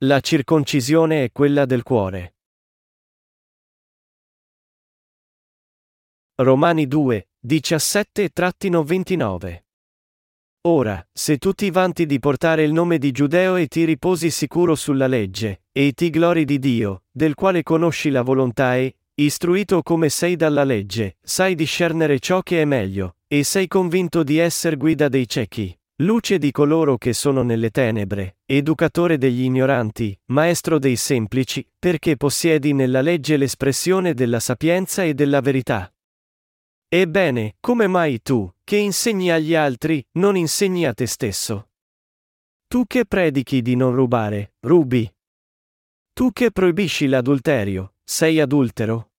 La circoncisione è quella del cuore. Romani 2, 17-29 Ora, se tu ti vanti di portare il nome di Giudeo e ti riposi sicuro sulla legge, e ti glori di Dio, del quale conosci la volontà e, istruito come sei dalla legge, sai discernere ciò che è meglio, e sei convinto di essere guida dei ciechi, luce di coloro che sono nelle tenebre, educatore degli ignoranti, maestro dei semplici, perché possiedi nella legge l'espressione della sapienza e della verità. Ebbene, come mai tu, che insegni agli altri, non insegni a te stesso? Tu che predichi di non rubare, rubi. Tu che proibisci l'adulterio, sei adultero.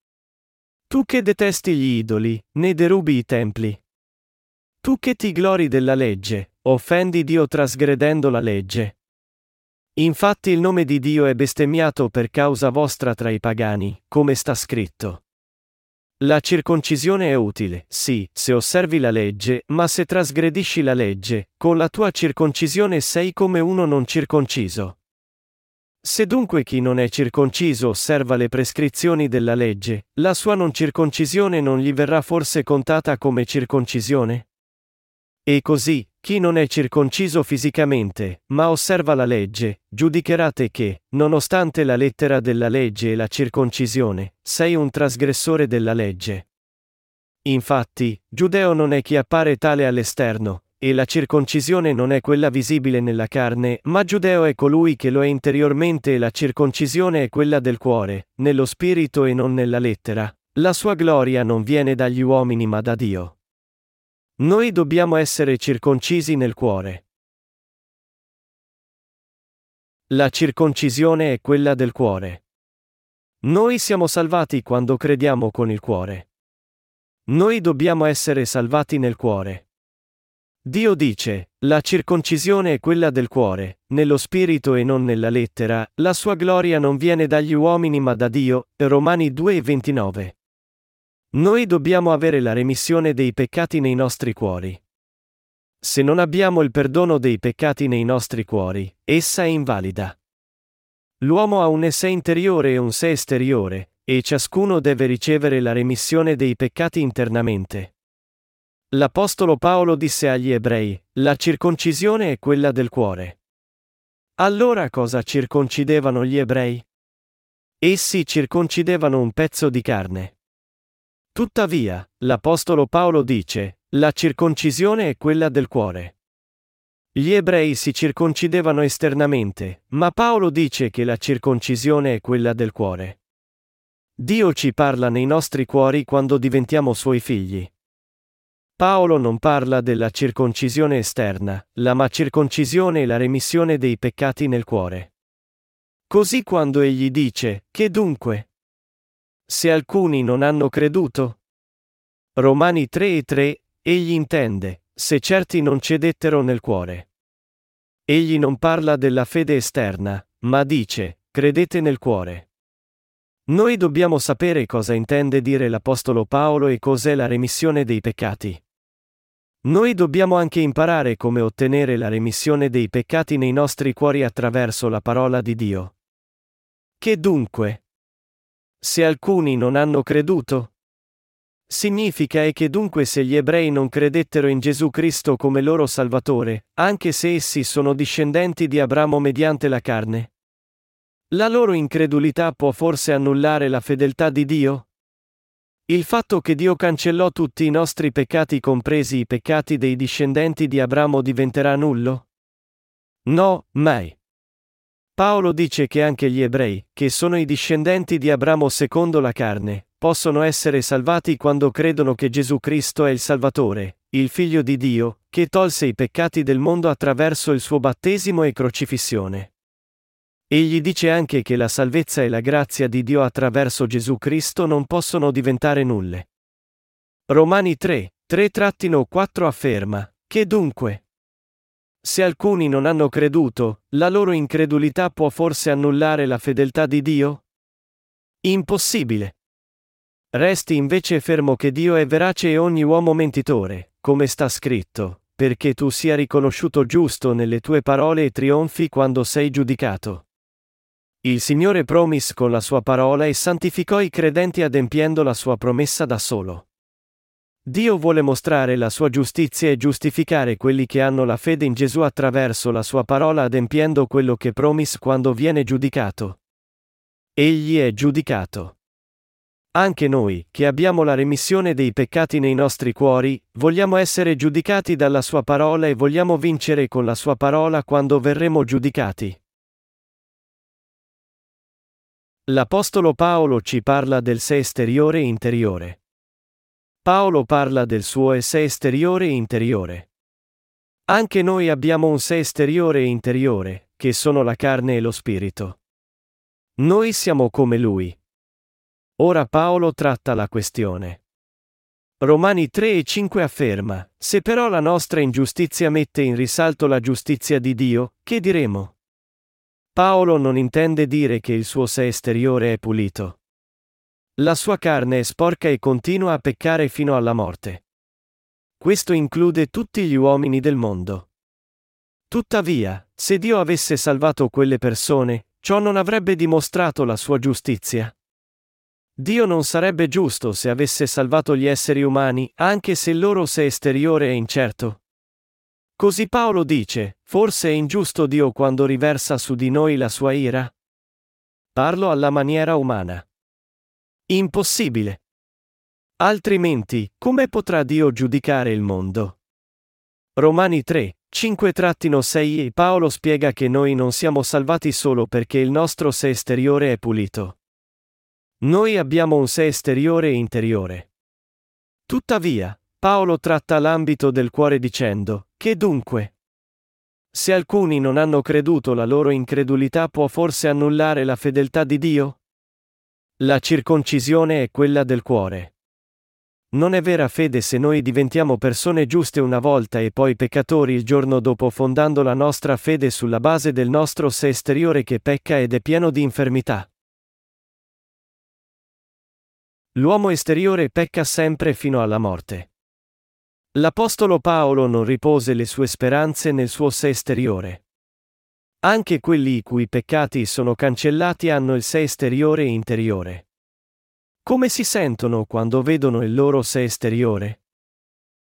Tu che detesti gli idoli, ne derubi i templi. Tu che ti glori della legge, offendi Dio trasgredendo la legge. Infatti il nome di Dio è bestemmiato per causa vostra tra i pagani, come sta scritto. La circoncisione è utile, sì, se osservi la legge, ma se trasgredisci la legge, con la tua circoncisione sei come uno non circonciso. Se dunque chi non è circonciso osserva le prescrizioni della legge, la sua non circoncisione non gli verrà forse contata come circoncisione? E così, chi non è circonciso fisicamente, ma osserva la legge, giudicherà te che, nonostante la lettera della legge e la circoncisione, sei un trasgressore della legge. Infatti, giudeo non è chi appare tale all'esterno, e la circoncisione non è quella visibile nella carne, ma giudeo è colui che lo è interiormente e la circoncisione è quella del cuore, nello spirito e non nella lettera. La sua gloria non viene dagli uomini ma da Dio. Noi dobbiamo essere circoncisi nel cuore. La circoncisione è quella del cuore. Noi siamo salvati quando crediamo con il cuore. Noi dobbiamo essere salvati nel cuore. Dio dice, la circoncisione è quella del cuore, nello spirito e non nella lettera, la sua gloria non viene dagli uomini ma da Dio, Romani 2,29. Noi dobbiamo avere la remissione dei peccati nei nostri cuori. Se non abbiamo il perdono dei peccati nei nostri cuori, essa è invalida. L'uomo ha un sé interiore e un sé esteriore, e ciascuno deve ricevere la remissione dei peccati internamente. L'Apostolo Paolo disse agli ebrei, la circoncisione è quella del cuore. Allora cosa circoncidevano gli ebrei? Essi circoncidevano un pezzo di carne. Tuttavia, l'Apostolo Paolo dice, la circoncisione è quella del cuore. Gli ebrei si circoncidevano esternamente, ma Paolo dice che la circoncisione è quella del cuore. Dio ci parla nei nostri cuori quando diventiamo suoi figli. Paolo non parla della circoncisione esterna, la ma circoncisione e la remissione dei peccati nel cuore. Così quando egli dice, che dunque? Se alcuni non hanno creduto? Romani 3 e 3, egli intende, se certi non cedettero nel cuore. Egli non parla della fede esterna, ma dice, credete nel cuore. Noi dobbiamo sapere cosa intende dire l'Apostolo Paolo e cos'è la remissione dei peccati. Noi dobbiamo anche imparare come ottenere la remissione dei peccati nei nostri cuori attraverso la parola di Dio. Che dunque? Se alcuni non hanno creduto? Significa è che dunque se gli ebrei non credettero in Gesù Cristo come loro Salvatore, anche se essi sono discendenti di Abramo mediante la carne? La loro incredulità può forse annullare la fedeltà di Dio? Il fatto che Dio cancellò tutti i nostri peccati compresi i peccati dei discendenti di Abramo diventerà nullo? No, mai. Paolo dice che anche gli ebrei, che sono i discendenti di Abramo secondo la carne, possono essere salvati quando credono che Gesù Cristo è il Salvatore, il Figlio di Dio, che tolse i peccati del mondo attraverso il suo battesimo e crocifissione. Egli dice anche che la salvezza e la grazia di Dio attraverso Gesù Cristo non possono diventare nulle. Romani 3, 3-4 afferma, che dunque, se alcuni non hanno creduto, la loro incredulità può forse annullare la fedeltà di Dio? Impossibile. Resti invece fermo che Dio è verace e ogni uomo mentitore, come sta scritto, perché tu sia riconosciuto giusto nelle tue parole e trionfi quando sei giudicato. Il Signore promise con la sua parola e santificò i credenti adempiendo la sua promessa da solo. Dio vuole mostrare la sua giustizia e giustificare quelli che hanno la fede in Gesù attraverso la sua parola adempiendo quello che promise quando viene giudicato. Egli è giudicato. Anche noi, che abbiamo la remissione dei peccati nei nostri cuori, vogliamo essere giudicati dalla sua parola e vogliamo vincere con la sua parola quando verremo giudicati. L'Apostolo Paolo ci parla del sé esteriore e interiore. Paolo parla del suo sé esteriore e interiore. Anche noi abbiamo un sé esteriore e interiore, che sono la carne e lo spirito. Noi siamo come lui. Ora Paolo tratta la questione. Romani 3 e 5 afferma, se però la nostra ingiustizia mette in risalto la giustizia di Dio, che diremo? Paolo non intende dire che il suo sé esteriore è pulito. La sua carne è sporca e continua a peccare fino alla morte. Questo include tutti gli uomini del mondo. Tuttavia, se Dio avesse salvato quelle persone, ciò non avrebbe dimostrato la sua giustizia. Dio non sarebbe giusto se avesse salvato gli esseri umani, anche se il loro sé esteriore è incerto. Così Paolo dice, forse è ingiusto Dio quando riversa su di noi la sua ira? Parlo alla maniera umana. Impossibile. Altrimenti, come potrà Dio giudicare il mondo? Romani 3, 5-6 e Paolo spiega che noi non siamo salvati solo perché il nostro sé esteriore è pulito. Noi abbiamo un sé esteriore e interiore. Tuttavia, Paolo tratta l'ambito del cuore dicendo, che dunque? Se alcuni non hanno creduto la loro incredulità può forse annullare la fedeltà di Dio? La circoncisione è quella del cuore. Non è vera fede se noi diventiamo persone giuste una volta e poi peccatori il giorno dopo fondando la nostra fede sulla base del nostro sé esteriore che pecca ed è pieno di infermità. L'uomo esteriore pecca sempre fino alla morte. L'Apostolo Paolo non ripose le sue speranze nel suo sé esteriore. Anche quelli i cui peccati sono cancellati hanno il sé esteriore e interiore. Come si sentono quando vedono il loro sé esteriore?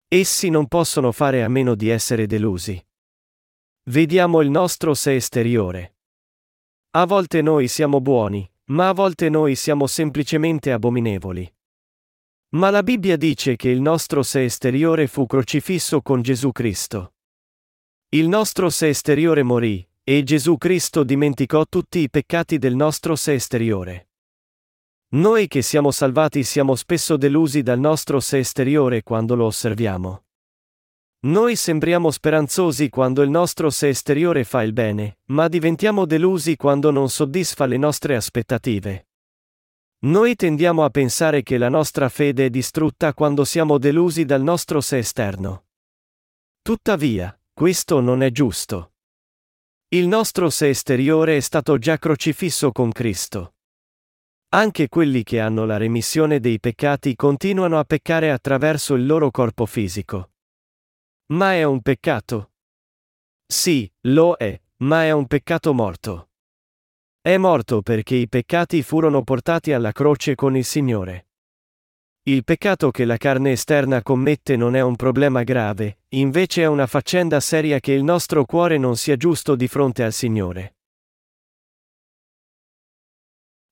Essi non possono fare a meno di essere delusi. Vediamo il nostro sé esteriore. A volte noi siamo buoni, ma a volte noi siamo semplicemente abominevoli. Ma la Bibbia dice che il nostro sé esteriore fu crocifisso con Gesù Cristo. Il nostro sé esteriore morì, e Gesù Cristo dimenticò tutti i peccati del nostro sé esteriore. Noi che siamo salvati siamo spesso delusi dal nostro sé esteriore quando lo osserviamo. Noi sembriamo speranzosi quando il nostro sé esteriore fa il bene, ma diventiamo delusi quando non soddisfa le nostre aspettative. Noi tendiamo a pensare che la nostra fede è distrutta quando siamo delusi dal nostro sé esterno. Tuttavia, questo non è giusto. Il nostro sé esteriore è stato già crocifisso con Cristo. Anche quelli che hanno la remissione dei peccati continuano a peccare attraverso il loro corpo fisico. Ma è un peccato? Sì, lo è, ma è un peccato morto. È morto perché i peccati furono portati alla croce con il Signore. Il peccato che la carne esterna commette non è un problema grave, invece è una faccenda seria che il nostro cuore non sia giusto di fronte al Signore.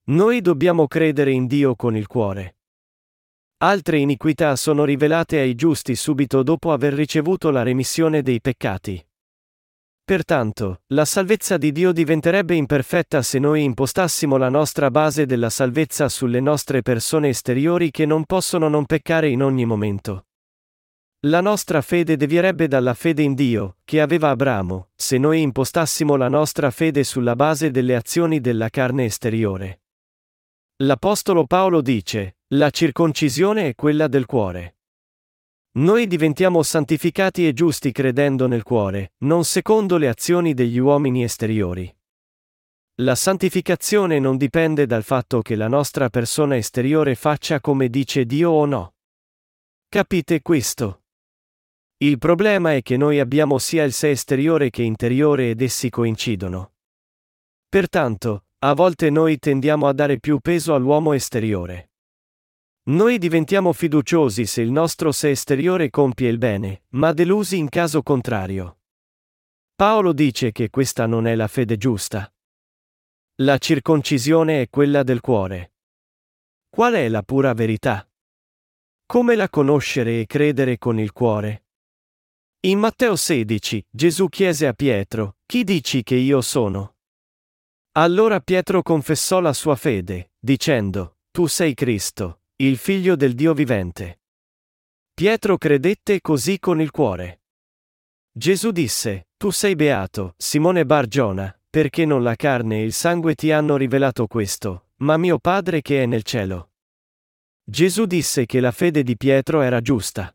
Noi dobbiamo credere in Dio con il cuore. Altre iniquità sono rivelate ai giusti subito dopo aver ricevuto la remissione dei peccati. Pertanto, la salvezza di Dio diventerebbe imperfetta se noi impostassimo la nostra base della salvezza sulle nostre persone esteriori che non possono non peccare in ogni momento. La nostra fede devierebbe dalla fede in Dio, che aveva Abramo, se noi impostassimo la nostra fede sulla base delle azioni della carne esteriore. L'Apostolo Paolo dice, la circoncisione è quella del cuore. Noi diventiamo santificati e giusti credendo nel cuore, non secondo le azioni degli uomini esteriori. La santificazione non dipende dal fatto che la nostra persona esteriore faccia come dice Dio o no. Capite questo? Il problema è che noi abbiamo sia il sé esteriore che interiore ed essi coincidono. Pertanto, a volte noi tendiamo a dare più peso all'uomo esteriore. Noi diventiamo fiduciosi se il nostro sé esteriore compie il bene, ma delusi in caso contrario. Paolo dice che questa non è la fede giusta. La circoncisione è quella del cuore. Qual è la pura verità? Come la conoscere e credere con il cuore? In Matteo 16, Gesù chiese a Pietro, Chi dici che io sono? Allora Pietro confessò la sua fede, dicendo, Tu sei Cristo, il figlio del Dio vivente. Pietro credette così con il cuore. Gesù disse, Tu sei beato, Simone Bargiona, perché non la carne e il sangue ti hanno rivelato questo, ma mio Padre che è nel cielo. Gesù disse che la fede di Pietro era giusta.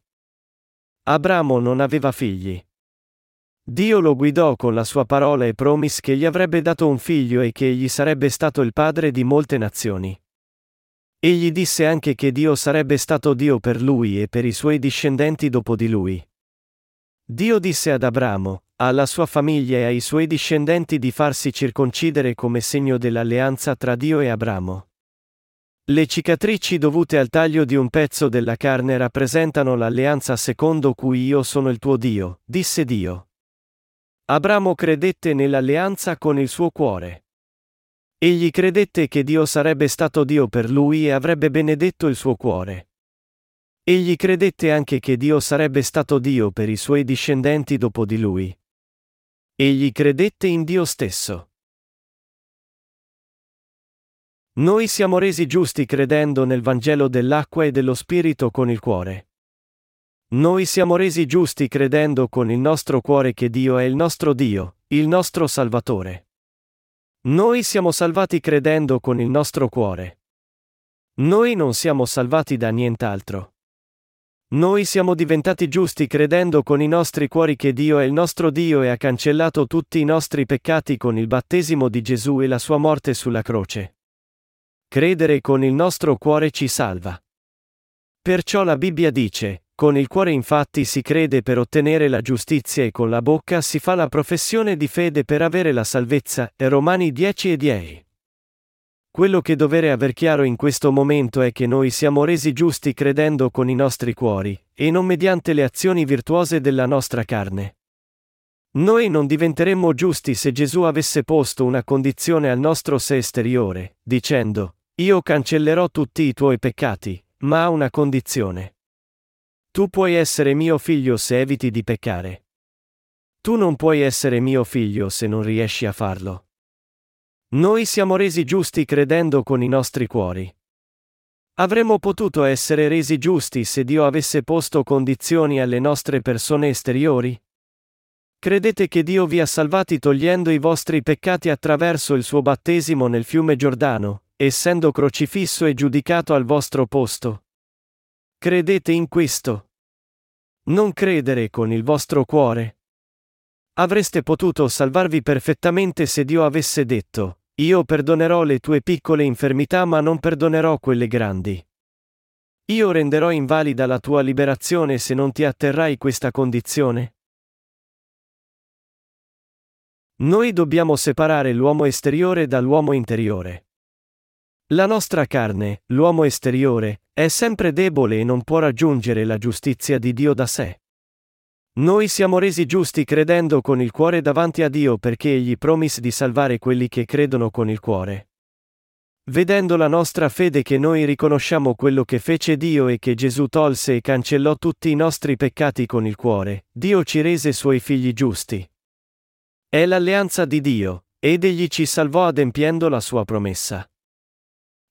Abramo non aveva figli. Dio lo guidò con la sua parola e promise che gli avrebbe dato un figlio e che egli sarebbe stato il padre di molte nazioni. Egli disse anche che Dio sarebbe stato Dio per lui e per i suoi discendenti dopo di lui. Dio disse ad Abramo, alla sua famiglia e ai suoi discendenti di farsi circoncidere come segno dell'alleanza tra Dio e Abramo. Le cicatrici dovute al taglio di un pezzo della carne rappresentano l'alleanza secondo cui io sono il tuo Dio, disse Dio. Abramo credette nell'alleanza con il suo cuore. Egli credette che Dio sarebbe stato Dio per lui e avrebbe benedetto il suo cuore. Egli credette anche che Dio sarebbe stato Dio per i suoi discendenti dopo di lui. Egli credette in Dio stesso. Noi siamo resi giusti credendo nel Vangelo dell'acqua e dello Spirito con il cuore. Noi siamo resi giusti credendo con il nostro cuore che Dio è il nostro Dio, il nostro Salvatore. Noi siamo salvati credendo con il nostro cuore. Noi non siamo salvati da nient'altro. Noi siamo diventati giusti credendo con i nostri cuori che Dio è il nostro Dio e ha cancellato tutti i nostri peccati con il battesimo di Gesù e la sua morte sulla croce. Credere con il nostro cuore ci salva. Perciò la Bibbia dice, con il cuore infatti si crede per ottenere la giustizia e con la bocca si fa la professione di fede per avere la salvezza. Romani 10 e 10. Quello che dovere aver chiaro in questo momento è che noi siamo resi giusti credendo con i nostri cuori, e non mediante le azioni virtuose della nostra carne. Noi non diventeremmo giusti se Gesù avesse posto una condizione al nostro sé esteriore, dicendo, Io cancellerò tutti i tuoi peccati, ma ha una condizione. Tu puoi essere mio figlio se eviti di peccare. Tu non puoi essere mio figlio se non riesci a farlo. Noi siamo resi giusti credendo con i nostri cuori. Avremmo potuto essere resi giusti se Dio avesse posto condizioni alle nostre persone esteriori? Credete che Dio vi ha salvati togliendo i vostri peccati attraverso il suo battesimo nel fiume Giordano, essendo crocifisso e giudicato al vostro posto? Credete in questo? Non credere con il vostro cuore? Avreste potuto salvarvi perfettamente se Dio avesse detto, io perdonerò le tue piccole infermità ma non perdonerò quelle grandi. Io renderò invalida la tua liberazione se non ti atterrai questa condizione? Noi dobbiamo separare l'uomo esteriore dall'uomo interiore. La nostra carne, l'uomo esteriore, è sempre debole e non può raggiungere la giustizia di Dio da sé. Noi siamo resi giusti credendo con il cuore davanti a Dio perché Egli promise di salvare quelli che credono con il cuore. Vedendo la nostra fede che noi riconosciamo quello che fece Dio e che Gesù tolse e cancellò tutti i nostri peccati con il cuore, Dio ci rese suoi figli giusti. È l'alleanza di Dio, ed Egli ci salvò adempiendo la sua promessa.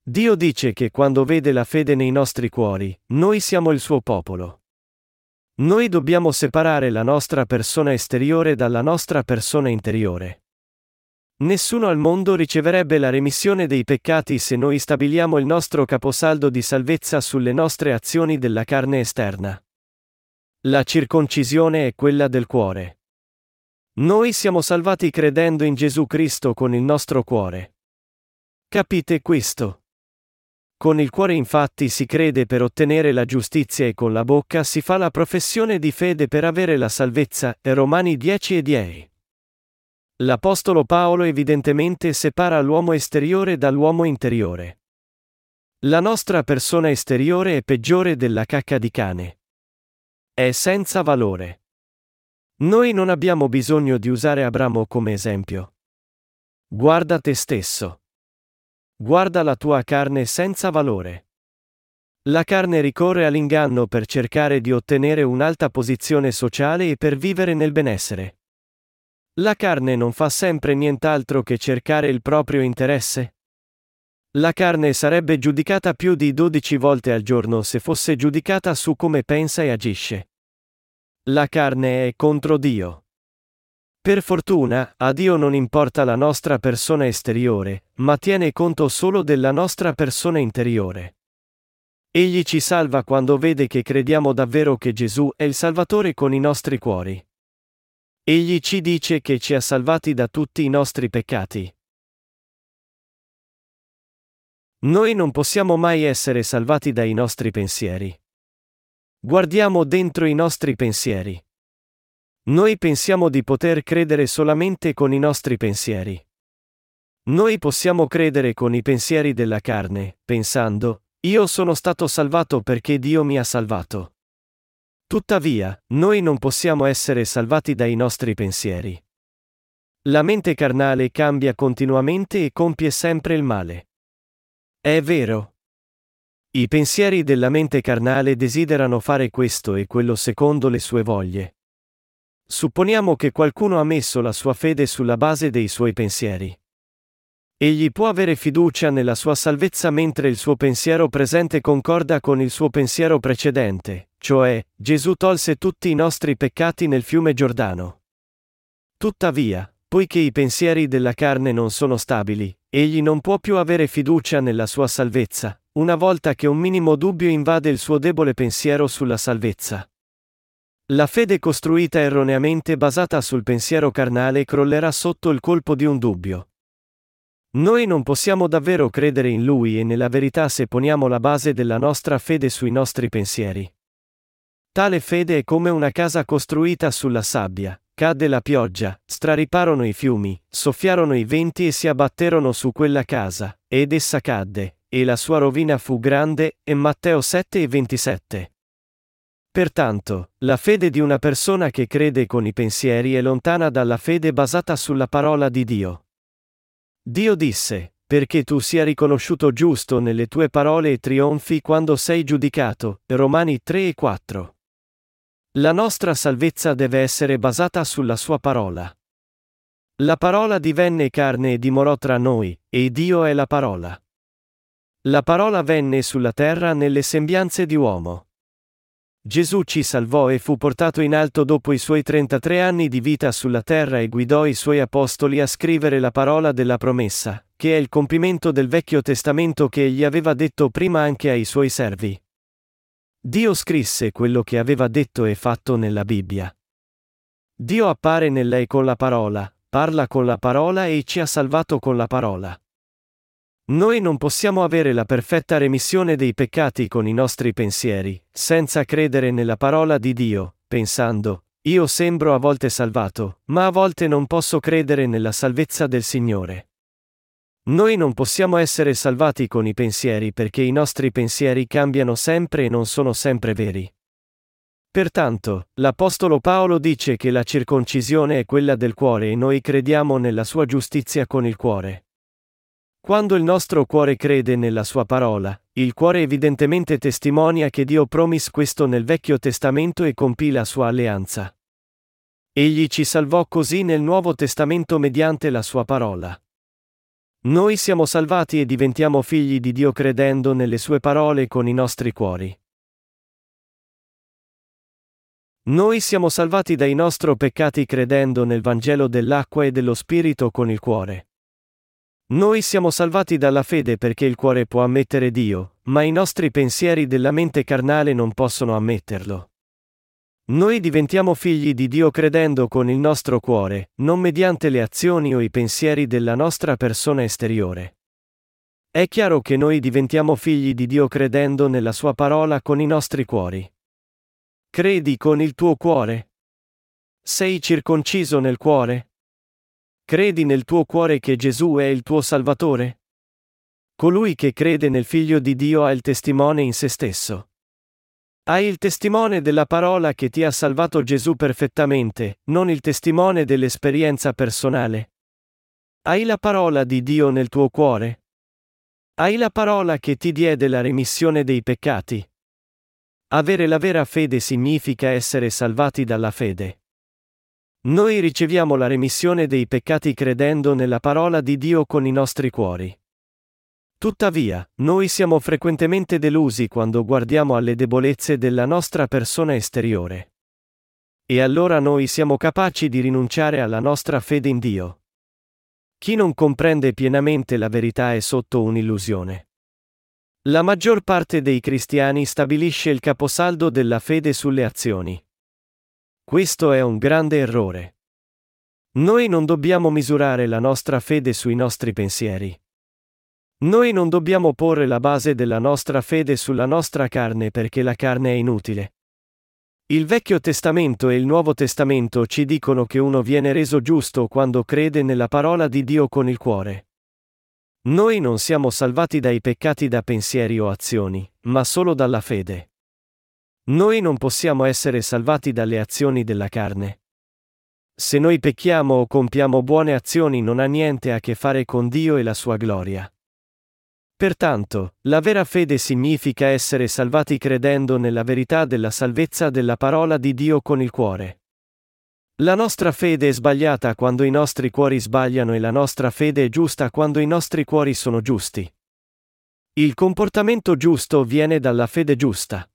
Dio dice che quando vede la fede nei nostri cuori, noi siamo il suo popolo. Noi dobbiamo separare la nostra persona esteriore dalla nostra persona interiore. Nessuno al mondo riceverebbe la remissione dei peccati se noi stabiliamo il nostro caposaldo di salvezza sulle nostre azioni della carne esterna. La circoncisione è quella del cuore. Noi siamo salvati credendo in Gesù Cristo con il nostro cuore. Capite questo? Con il cuore infatti si crede per ottenere la giustizia e con la bocca si fa la professione di fede per avere la salvezza. Romani 10 e 10. L'Apostolo Paolo evidentemente separa l'uomo esteriore dall'uomo interiore. La nostra persona esteriore è peggiore della cacca di cane. È senza valore. Noi non abbiamo bisogno di usare Abramo come esempio. Guarda te stesso. Guarda la tua carne senza valore. La carne ricorre all'inganno per cercare di ottenere un'alta posizione sociale e per vivere nel benessere. La carne non fa sempre nient'altro che cercare il proprio interesse? La carne sarebbe giudicata più di 12 volte al giorno se fosse giudicata su come pensa e agisce. La carne è contro Dio. Per fortuna, a Dio non importa la nostra persona esteriore, ma tiene conto solo della nostra persona interiore. Egli ci salva quando vede che crediamo davvero che Gesù è il Salvatore con i nostri cuori. Egli ci dice che ci ha salvati da tutti i nostri peccati. Noi non possiamo mai essere salvati dai nostri pensieri. Guardiamo dentro i nostri pensieri. Noi pensiamo di poter credere solamente con i nostri pensieri. Noi possiamo credere con i pensieri della carne, pensando, io sono stato salvato perché Dio mi ha salvato. Tuttavia, noi non possiamo essere salvati dai nostri pensieri. La mente carnale cambia continuamente e compie sempre il male. È vero. I pensieri della mente carnale desiderano fare questo e quello secondo le sue voglie. Supponiamo che qualcuno ha messo la sua fede sulla base dei suoi pensieri. Egli può avere fiducia nella sua salvezza mentre il suo pensiero presente concorda con il suo pensiero precedente, cioè, Gesù tolse tutti i nostri peccati nel fiume Giordano. Tuttavia, poiché i pensieri della carne non sono stabili, egli non può più avere fiducia nella sua salvezza, una volta che un minimo dubbio invade il suo debole pensiero sulla salvezza. La fede costruita erroneamente basata sul pensiero carnale crollerà sotto il colpo di un dubbio. Noi non possiamo davvero credere in Lui e nella verità se poniamo la base della nostra fede sui nostri pensieri. Tale fede è come una casa costruita sulla sabbia, cadde la pioggia, strariparono i fiumi, soffiarono i venti e si abbatterono su quella casa, ed essa cadde, e la sua rovina fu grande, e Matteo 7 e 27. Pertanto, la fede di una persona che crede con i pensieri è lontana dalla fede basata sulla parola di Dio. Dio disse, perché tu sia riconosciuto giusto nelle tue parole e trionfi quando sei giudicato. Romani 3 e 4. La nostra salvezza deve essere basata sulla sua parola. La parola divenne carne e dimorò tra noi, e Dio è la parola. La parola venne sulla terra nelle sembianze di uomo. Gesù ci salvò e fu portato in alto dopo i suoi 33 anni di vita sulla terra e guidò i suoi apostoli a scrivere la parola della promessa, che è il compimento del Vecchio Testamento che egli aveva detto prima anche ai suoi servi. Dio scrisse quello che aveva detto e fatto nella Bibbia. Dio appare nel lei con la parola, parla con la parola e ci ha salvato con la parola. Noi non possiamo avere la perfetta remissione dei peccati con i nostri pensieri, senza credere nella parola di Dio, pensando, io sembro a volte salvato, ma a volte non posso credere nella salvezza del Signore. Noi non possiamo essere salvati con i pensieri perché i nostri pensieri cambiano sempre e non sono sempre veri. Pertanto, l'Apostolo Paolo dice che la circoncisione è quella del cuore e noi crediamo nella sua giustizia con il cuore. Quando il nostro cuore crede nella sua parola, il cuore evidentemente testimonia che Dio promise questo nel Vecchio Testamento e compì la sua alleanza. Egli ci salvò così nel Nuovo Testamento mediante la sua parola. Noi siamo salvati e diventiamo figli di Dio credendo nelle sue parole con i nostri cuori. Noi siamo salvati dai nostri peccati credendo nel Vangelo dell'acqua e dello Spirito con il cuore. Noi siamo salvati dalla fede perché il cuore può ammettere Dio, ma i nostri pensieri della mente carnale non possono ammetterlo. Noi diventiamo figli di Dio credendo con il nostro cuore, non mediante le azioni o i pensieri della nostra persona esteriore. È chiaro che noi diventiamo figli di Dio credendo nella Sua parola con i nostri cuori. Credi con il tuo cuore? Sei circonciso nel cuore? Credi nel tuo cuore che Gesù è il tuo Salvatore? Colui che crede nel Figlio di Dio ha il testimone in se stesso. Hai il testimone della parola che ti ha salvato Gesù perfettamente, non il testimone dell'esperienza personale. Hai la parola di Dio nel tuo cuore? Hai la parola che ti diede la remissione dei peccati? Avere la vera fede significa essere salvati dalla fede. Noi riceviamo la remissione dei peccati credendo nella parola di Dio con i nostri cuori. Tuttavia, noi siamo frequentemente delusi quando guardiamo alle debolezze della nostra persona esteriore. E allora noi siamo capaci di rinunciare alla nostra fede in Dio. Chi non comprende pienamente la verità è sotto un'illusione. La maggior parte dei cristiani stabilisce il caposaldo della fede sulle azioni. Questo è un grande errore. Noi non dobbiamo misurare la nostra fede sui nostri pensieri. Noi non dobbiamo porre la base della nostra fede sulla nostra carne perché la carne è inutile. Il Vecchio Testamento e il Nuovo Testamento ci dicono che uno viene reso giusto quando crede nella parola di Dio con il cuore. Noi non siamo salvati dai peccati da pensieri o azioni, ma solo dalla fede. Noi non possiamo essere salvati dalle azioni della carne. Se noi pecchiamo o compiamo buone azioni non ha niente a che fare con Dio e la sua gloria. Pertanto, la vera fede significa essere salvati credendo nella verità della salvezza della parola di Dio con il cuore. La nostra fede è sbagliata quando i nostri cuori sbagliano e la nostra fede è giusta quando i nostri cuori sono giusti. Il comportamento giusto viene dalla fede giusta.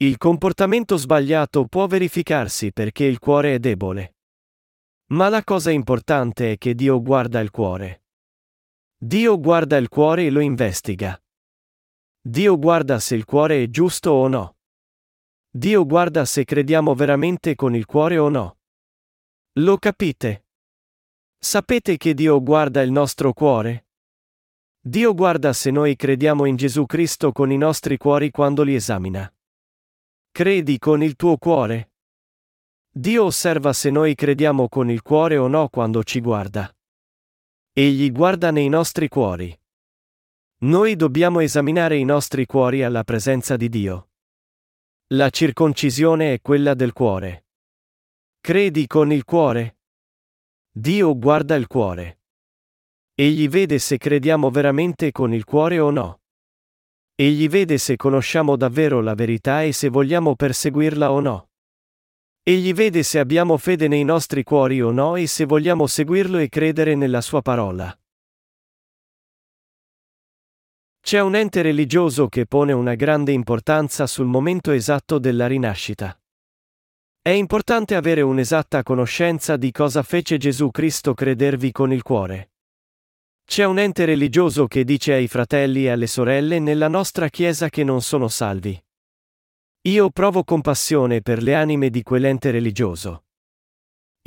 Il comportamento sbagliato può verificarsi perché il cuore è debole. Ma la cosa importante è che Dio guarda il cuore. Dio guarda il cuore e lo investiga. Dio guarda se il cuore è giusto o no. Dio guarda se crediamo veramente con il cuore o no. Lo capite? Sapete che Dio guarda il nostro cuore? Dio guarda se noi crediamo in Gesù Cristo con i nostri cuori quando li esamina. Credi con il tuo cuore? Dio osserva se noi crediamo con il cuore o no quando ci guarda. Egli guarda nei nostri cuori. Noi dobbiamo esaminare i nostri cuori alla presenza di Dio. La circoncisione è quella del cuore. Credi con il cuore? Dio guarda il cuore. Egli vede se crediamo veramente con il cuore o no. Egli vede se conosciamo davvero la verità e se vogliamo perseguirla o no. Egli vede se abbiamo fede nei nostri cuori o no e se vogliamo seguirlo e credere nella sua parola. C'è un ente religioso che pone una grande importanza sul momento esatto della rinascita. È importante avere un'esatta conoscenza di cosa fece Gesù Cristo credervi con il cuore. C'è un ente religioso che dice ai fratelli e alle sorelle nella nostra Chiesa che non sono salvi. Io provo compassione per le anime di quell'ente religioso.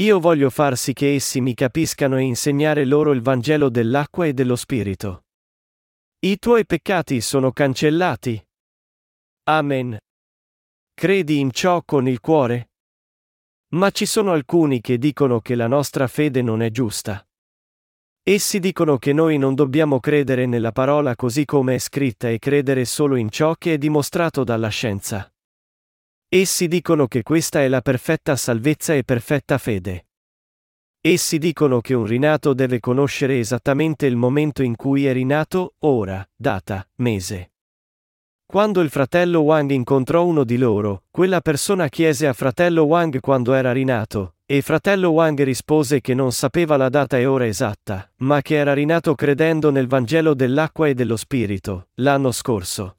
Io voglio far sì che essi mi capiscano e insegnare loro il Vangelo dell'acqua e dello Spirito. I tuoi peccati sono cancellati. Amen. Credi in ciò con il cuore? Ma ci sono alcuni che dicono che la nostra fede non è giusta. Essi dicono che noi non dobbiamo credere nella parola così come è scritta e credere solo in ciò che è dimostrato dalla scienza. Essi dicono che questa è la perfetta salvezza e perfetta fede. Essi dicono che un rinato deve conoscere esattamente il momento in cui è rinato, ora, data, mese. Quando il fratello Wang incontrò uno di loro, quella persona chiese a fratello Wang quando era rinato, e fratello Wang rispose che non sapeva la data e ora esatta, ma che era rinato credendo nel Vangelo dell'acqua e dello Spirito, l'anno scorso.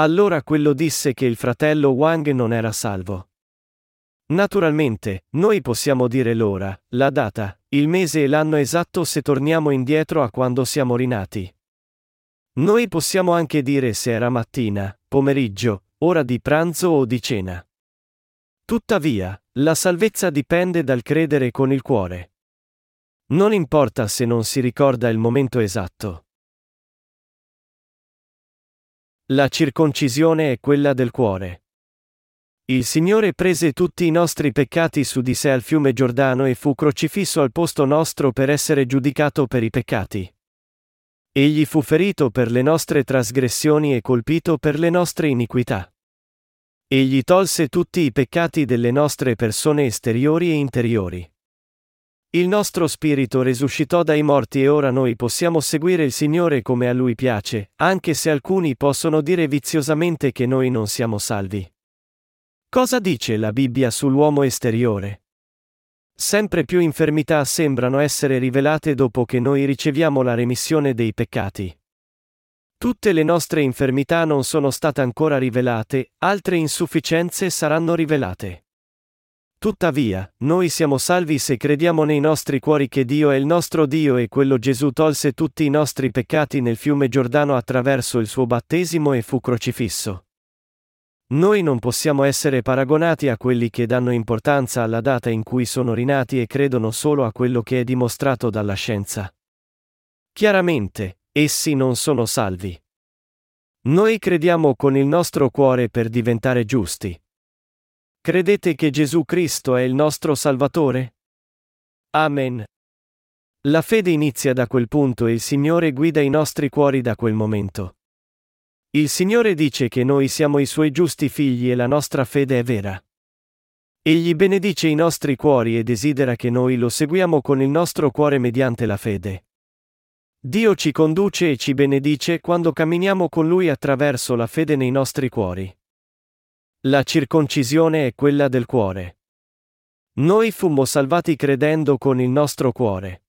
Allora quello disse che il fratello Wang non era salvo. Naturalmente, noi possiamo dire l'ora, la data, il mese e l'anno esatto se torniamo indietro a quando siamo rinati. Noi possiamo anche dire se era mattina, pomeriggio, ora di pranzo o di cena. Tuttavia, la salvezza dipende dal credere con il cuore. Non importa se non si ricorda il momento esatto. La circoncisione è quella del cuore. Il Signore prese tutti i nostri peccati su di sé al fiume Giordano e fu crocifisso al posto nostro per essere giudicato per i peccati. Egli fu ferito per le nostre trasgressioni e colpito per le nostre iniquità. Egli tolse tutti i peccati delle nostre persone esteriori e interiori. Il nostro spirito risuscitò dai morti e ora noi possiamo seguire il Signore come a Lui piace, anche se alcuni possono dire viziosamente che noi non siamo salvi. Cosa dice la Bibbia sull'uomo esteriore? Sempre più infermità sembrano essere rivelate dopo che noi riceviamo la remissione dei peccati. Tutte le nostre infermità non sono state ancora rivelate, altre insufficienze saranno rivelate. Tuttavia, noi siamo salvi se crediamo nei nostri cuori che Dio è il nostro Dio e quello Gesù tolse tutti i nostri peccati nel fiume Giordano attraverso il suo battesimo e fu crocifisso. Noi non possiamo essere paragonati a quelli che danno importanza alla data in cui sono rinati e credono solo a quello che è dimostrato dalla scienza. Chiaramente, essi non sono salvi. Noi crediamo con il nostro cuore per diventare giusti. Credete che Gesù Cristo è il nostro Salvatore? Amen. La fede inizia da quel punto e il Signore guida i nostri cuori da quel momento. Il Signore dice che noi siamo i suoi giusti figli e la nostra fede è vera. Egli benedice i nostri cuori e desidera che noi lo seguiamo con il nostro cuore mediante la fede. Dio ci conduce e ci benedice quando camminiamo con Lui attraverso la fede nei nostri cuori. La circoncisione è quella del cuore. Noi fummo salvati credendo con il nostro cuore.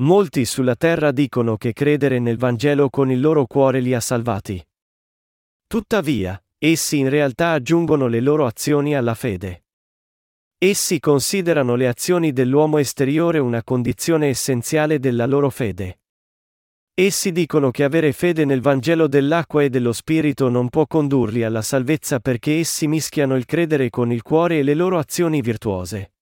Molti sulla terra dicono che credere nel Vangelo con il loro cuore li ha salvati. Tuttavia, essi in realtà aggiungono le loro azioni alla fede. Essi considerano le azioni dell'uomo esteriore una condizione essenziale della loro fede. Essi dicono che avere fede nel Vangelo dell'acqua e dello Spirito non può condurli alla salvezza perché essi mischiano il credere con il cuore e le loro azioni virtuose.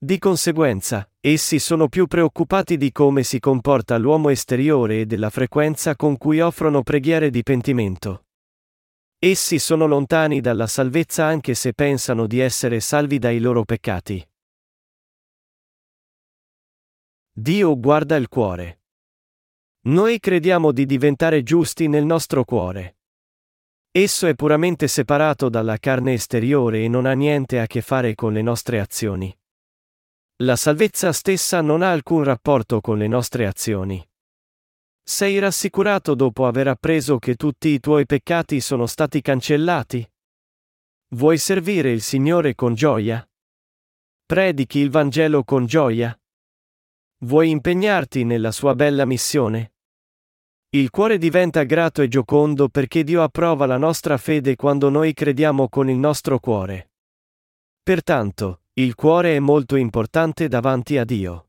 Di conseguenza, essi sono più preoccupati di come si comporta l'uomo esteriore e della frequenza con cui offrono preghiere di pentimento. Essi sono lontani dalla salvezza anche se pensano di essere salvi dai loro peccati. Dio guarda il cuore. Noi crediamo di diventare giusti nel nostro cuore. Esso è puramente separato dalla carne esteriore e non ha niente a che fare con le nostre azioni. La salvezza stessa non ha alcun rapporto con le nostre azioni. Sei rassicurato dopo aver appreso che tutti i tuoi peccati sono stati cancellati? Vuoi servire il Signore con gioia? Predichi il Vangelo con gioia? Vuoi impegnarti nella sua bella missione? Il cuore diventa grato e giocondo perché Dio approva la nostra fede quando noi crediamo con il nostro cuore. Pertanto, il cuore è molto importante davanti a Dio.